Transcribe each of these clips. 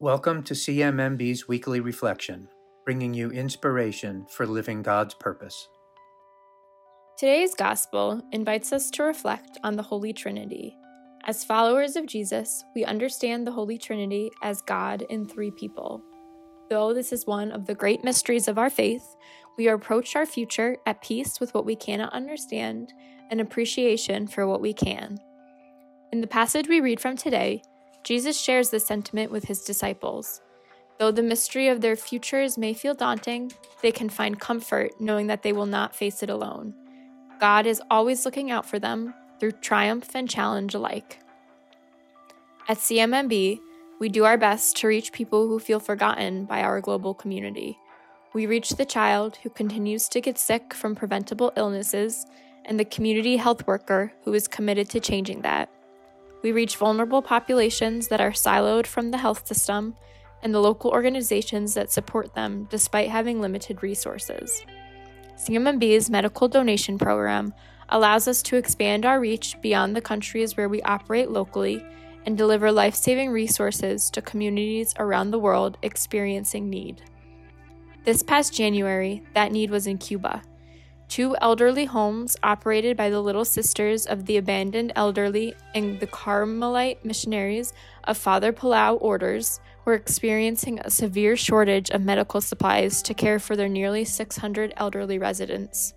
Welcome to CMMB's weekly reflection, bringing you inspiration for living God's purpose. Today's gospel invites us to reflect on the Holy Trinity. As followers of Jesus, we understand the Holy Trinity as God in three people. Though this is one of the great mysteries of our faith, we approach our future at peace with what we cannot understand and appreciation for what we can. In the passage we read from today, Jesus shares this sentiment with his disciples. Though the mystery of their futures may feel daunting, they can find comfort knowing that they will not face it alone. God is always looking out for them through triumph and challenge alike. At CMMB, we do our best to reach people who feel forgotten by our global community. We reach the child who continues to get sick from preventable illnesses and the community health worker who is committed to changing that. We reach vulnerable populations that are siloed from the health system and the local organizations that support them despite having limited resources. CMMB's medical donation program allows us to expand our reach beyond the countries where we operate locally and deliver life saving resources to communities around the world experiencing need. This past January, that need was in Cuba two elderly homes operated by the Little Sisters of the Abandoned Elderly and the Carmelite Missionaries of Father Palau orders were experiencing a severe shortage of medical supplies to care for their nearly 600 elderly residents.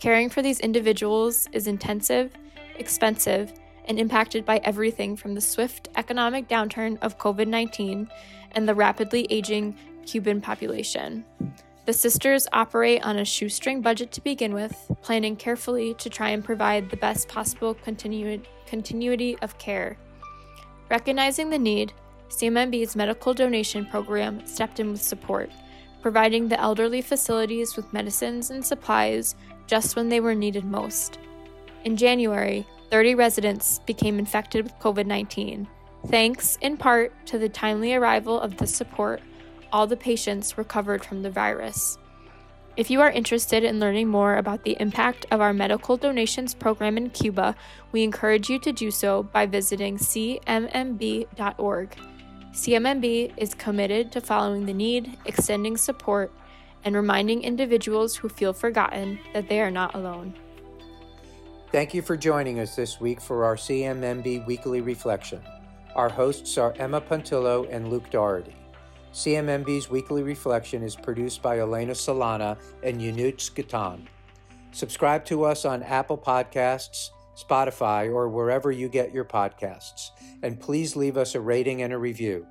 Caring for these individuals is intensive, expensive, and impacted by everything from the swift economic downturn of COVID 19 and the rapidly aging Cuban population. The sisters operate on a shoestring budget to begin with, planning carefully to try and provide the best possible continu- continuity of care. Recognizing the need, CMMB's medical donation program stepped in with support, providing the elderly facilities with medicines and supplies just when they were needed most. In January, 30 residents became infected with COVID 19, thanks in part to the timely arrival of this support all the patients recovered from the virus. If you are interested in learning more about the impact of our medical donations program in Cuba, we encourage you to do so by visiting cmmb.org. CMMB is committed to following the need, extending support, and reminding individuals who feel forgotten that they are not alone. Thank you for joining us this week for our CMMB Weekly Reflection. Our hosts are Emma Puntillo and Luke Doherty. CMMB's weekly reflection is produced by Elena Solana and Yanuch Gatan. Subscribe to us on Apple Podcasts, Spotify, or wherever you get your podcasts, and please leave us a rating and a review.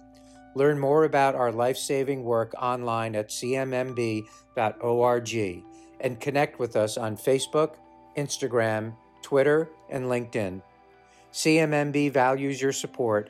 Learn more about our life saving work online at cmmb.org and connect with us on Facebook, Instagram, Twitter, and LinkedIn. CMMB values your support